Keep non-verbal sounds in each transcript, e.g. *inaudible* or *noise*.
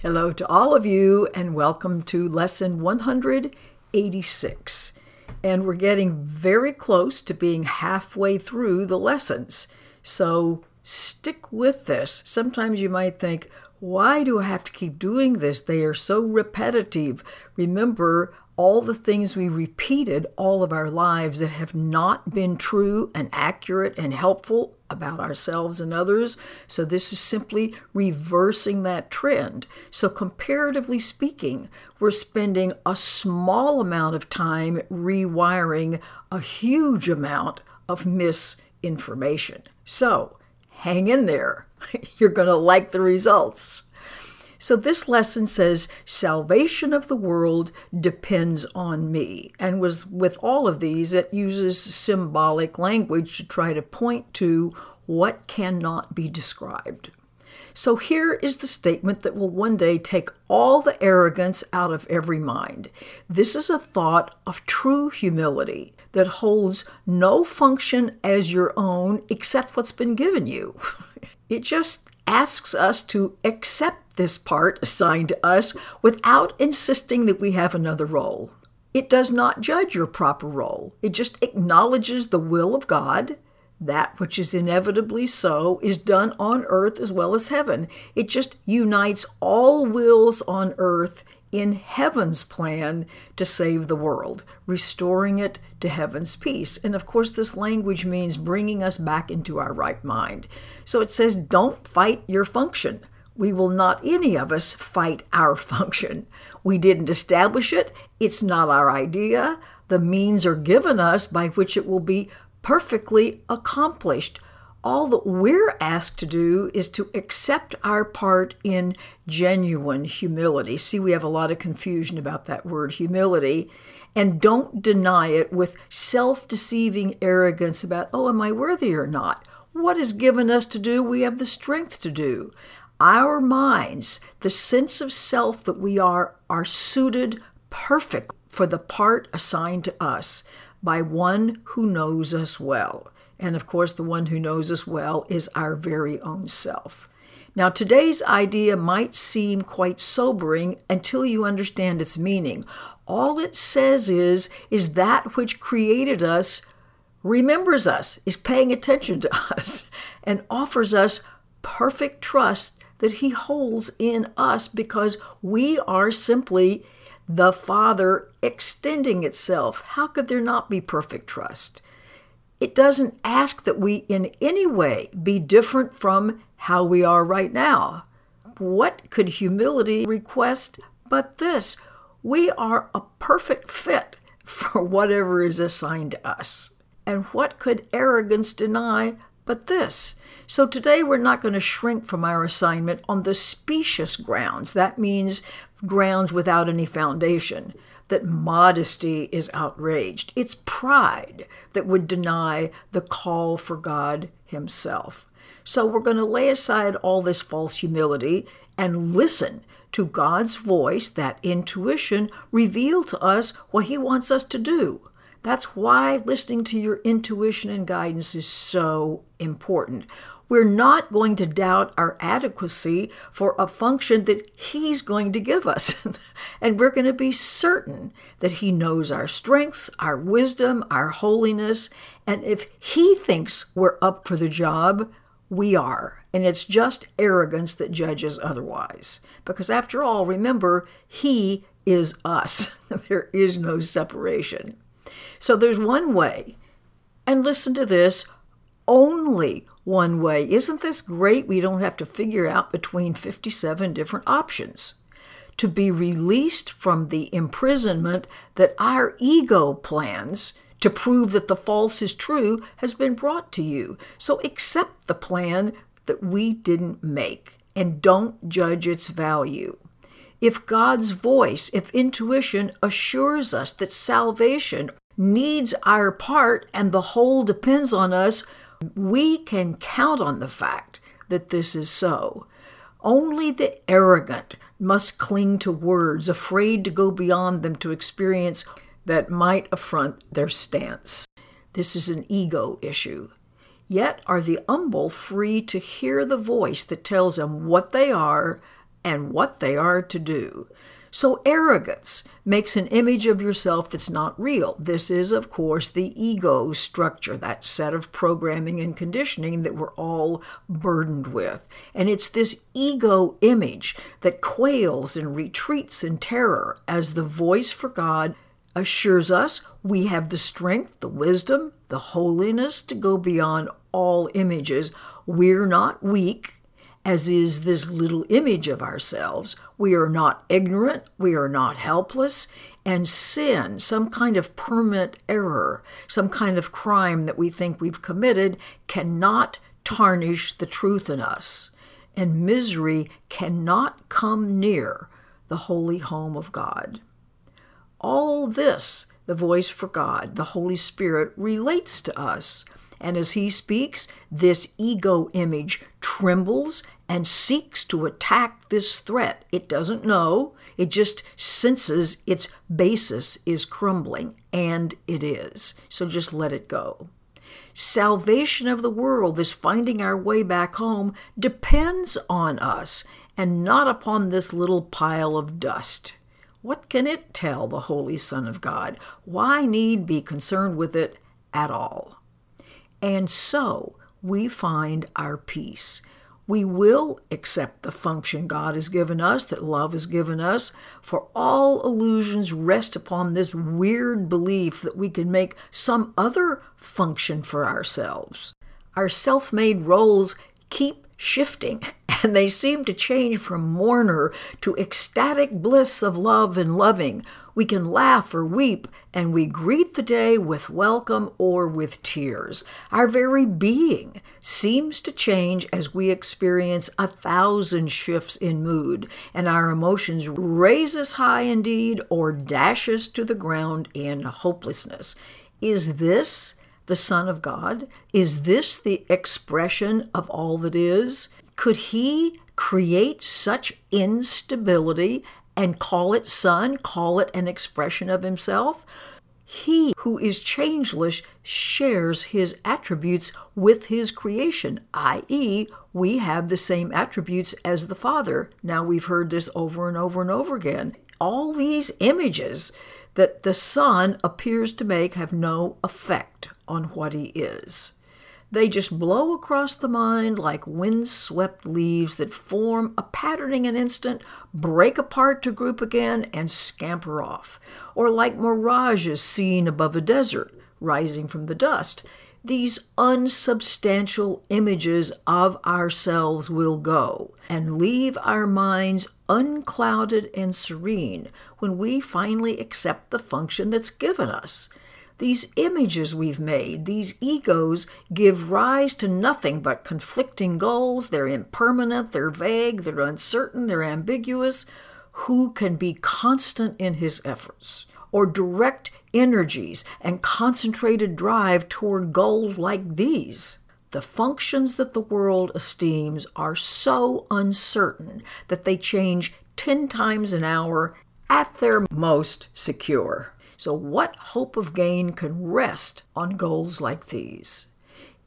Hello to all of you, and welcome to lesson 186. And we're getting very close to being halfway through the lessons. So stick with this. Sometimes you might think, why do I have to keep doing this? They are so repetitive. Remember, all the things we repeated all of our lives that have not been true and accurate and helpful about ourselves and others. So, this is simply reversing that trend. So, comparatively speaking, we're spending a small amount of time rewiring a huge amount of misinformation. So, hang in there. *laughs* You're going to like the results. So this lesson says salvation of the world depends on me. And was with all of these it uses symbolic language to try to point to what cannot be described. So here is the statement that will one day take all the arrogance out of every mind. This is a thought of true humility that holds no function as your own except what's been given you. *laughs* It just asks us to accept this part assigned to us without insisting that we have another role. It does not judge your proper role, it just acknowledges the will of God. That which is inevitably so is done on earth as well as heaven. It just unites all wills on earth in heaven's plan to save the world, restoring it to heaven's peace. And of course, this language means bringing us back into our right mind. So it says, don't fight your function. We will not any of us fight our *laughs* function. We didn't establish it, it's not our idea. The means are given us by which it will be perfectly accomplished all that we're asked to do is to accept our part in genuine humility. See, we have a lot of confusion about that word humility, and don't deny it with self deceiving arrogance about, oh, am I worthy or not? What is given us to do, we have the strength to do. Our minds, the sense of self that we are, are suited perfect for the part assigned to us by one who knows us well. And of course, the one who knows us well is our very own self. Now, today's idea might seem quite sobering until you understand its meaning. All it says is, is that which created us remembers us, is paying attention to *laughs* us, and offers us perfect trust that he holds in us because we are simply the Father extending itself. How could there not be perfect trust? It doesn't ask that we in any way be different from how we are right now. What could humility request but this? We are a perfect fit *laughs* for whatever is assigned us. And what could arrogance deny but this? So today we're not going to shrink from our assignment on the specious grounds. That means grounds without any foundation that modesty is outraged. It's pride that would deny the call for God Himself. So we're going to lay aside all this false humility and listen to God's voice, that intuition, reveal to us what He wants us to do. That's why listening to your intuition and guidance is so important. We're not going to doubt our adequacy for a function that He's going to give us. *laughs* and we're going to be certain that He knows our strengths, our wisdom, our holiness. And if He thinks we're up for the job, we are. And it's just arrogance that judges otherwise. Because after all, remember, He is us. *laughs* there is no separation. So there's one way. And listen to this only one way. Isn't this great? We don't have to figure out between 57 different options. To be released from the imprisonment that our ego plans to prove that the false is true has been brought to you. So accept the plan that we didn't make and don't judge its value. If God's voice, if intuition assures us that salvation needs our part and the whole depends on us, we can count on the fact that this is so. Only the arrogant must cling to words, afraid to go beyond them to experience that might affront their stance. This is an ego issue. Yet are the humble free to hear the voice that tells them what they are and what they are to do. So, arrogance makes an image of yourself that's not real. This is, of course, the ego structure, that set of programming and conditioning that we're all burdened with. And it's this ego image that quails and retreats in terror as the voice for God assures us we have the strength, the wisdom, the holiness to go beyond all images. We're not weak as is this little image of ourselves. We are not ignorant, we are not helpless, and sin, some kind of permanent error, some kind of crime that we think we've committed, cannot tarnish the truth in us. And misery cannot come near the holy home of God. All this, the voice for God, the Holy Spirit, relates to us and as he speaks, this ego image trembles and seeks to attack this threat. It doesn't know, it just senses its basis is crumbling, and it is. So just let it go. Salvation of the world, this finding our way back home, depends on us and not upon this little pile of dust. What can it tell the Holy Son of God? Why need be concerned with it at all? And so we find our peace. We will accept the function God has given us, that love has given us, for all illusions rest upon this weird belief that we can make some other function for ourselves. Our self made roles keep shifting, *laughs* and they seem to change from mourner to ecstatic bliss of love and loving. We can laugh or weep, and we greet the day with welcome or with tears. Our very being seems to change as we experience a thousand shifts in mood, and our emotions raise us high indeed or dash us to the ground in hopelessness. Is this the Son of God? Is this the expression of all that is? Could he create such instability and call it Son, call it an expression of himself? He who is changeless shares his attributes with his creation, i.e., we have the same attributes as the Father. Now we've heard this over and over and over again. All these images that the Son appears to make have no effect on what he is. They just blow across the mind like wind-swept leaves that form a patterning an instant, break apart to group again, and scamper off. Or like mirages seen above a desert, rising from the dust. These unsubstantial images of ourselves will go and leave our minds unclouded and serene when we finally accept the function that's given us. These images we've made, these egos, give rise to nothing but conflicting goals. They're impermanent, they're vague, they're uncertain, they're ambiguous. Who can be constant in his efforts? Or direct energies and concentrated drive toward goals like these? The functions that the world esteems are so uncertain that they change 10 times an hour at their most secure. So, what hope of gain can rest on goals like these?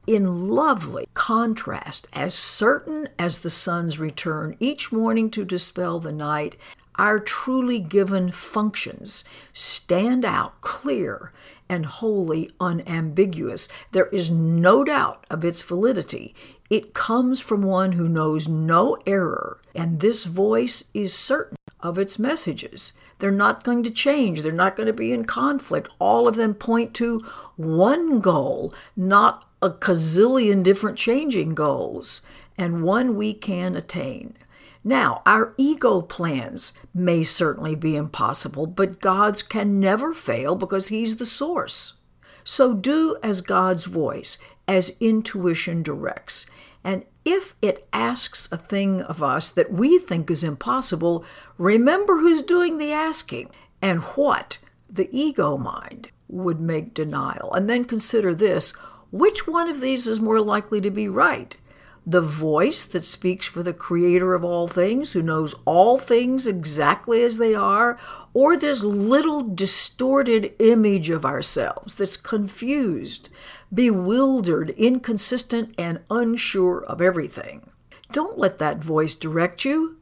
In lovely contrast, as certain as the sun's return each morning to dispel the night, our truly given functions stand out clear and wholly unambiguous. There is no doubt of its validity. It comes from one who knows no error, and this voice is certain of its messages. They're not going to change. They're not going to be in conflict. All of them point to one goal, not a gazillion different changing goals, and one we can attain. Now, our ego plans may certainly be impossible, but God's can never fail because He's the source. So do as God's voice, as intuition directs. And if it asks a thing of us that we think is impossible, remember who's doing the asking and what the ego mind would make denial. And then consider this which one of these is more likely to be right? The voice that speaks for the creator of all things, who knows all things exactly as they are, or this little distorted image of ourselves that's confused, bewildered, inconsistent, and unsure of everything. Don't let that voice direct you.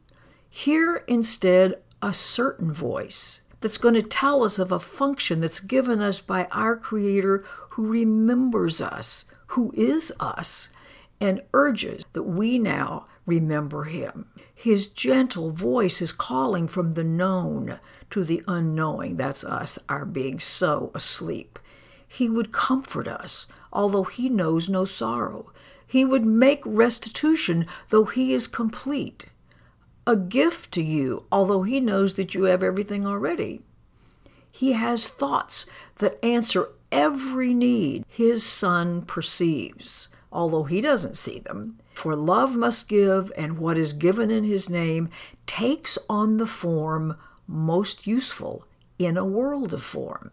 Hear instead a certain voice that's going to tell us of a function that's given us by our Creator who remembers us, who is us, and urges that we now remember Him. His gentle voice is calling from the known to the unknowing. That's us, our being so asleep. He would comfort us, although He knows no sorrow. He would make restitution, though He is complete. A gift to you, although He knows that you have everything already. He has thoughts that answer every need His Son perceives, although He doesn't see them. For love must give, and what is given in His name takes on the form most useful in a world of form.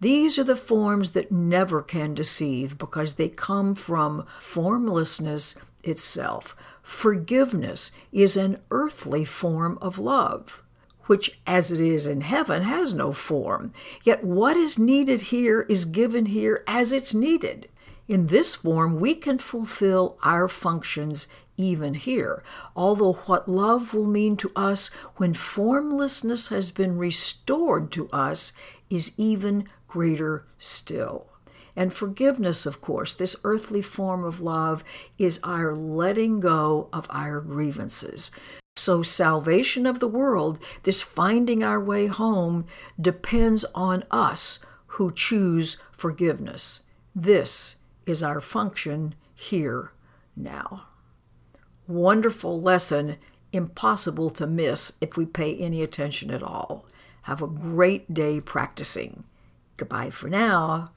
These are the forms that never can deceive because they come from formlessness itself. Forgiveness is an earthly form of love, which, as it is in heaven, has no form. Yet what is needed here is given here as it's needed. In this form, we can fulfill our functions even here, although what love will mean to us when formlessness has been restored to us is even greater still. And forgiveness, of course, this earthly form of love, is our letting go of our grievances. So, salvation of the world, this finding our way home, depends on us who choose forgiveness. This is our function here now. Wonderful lesson, impossible to miss if we pay any attention at all. Have a great day practicing. Goodbye for now.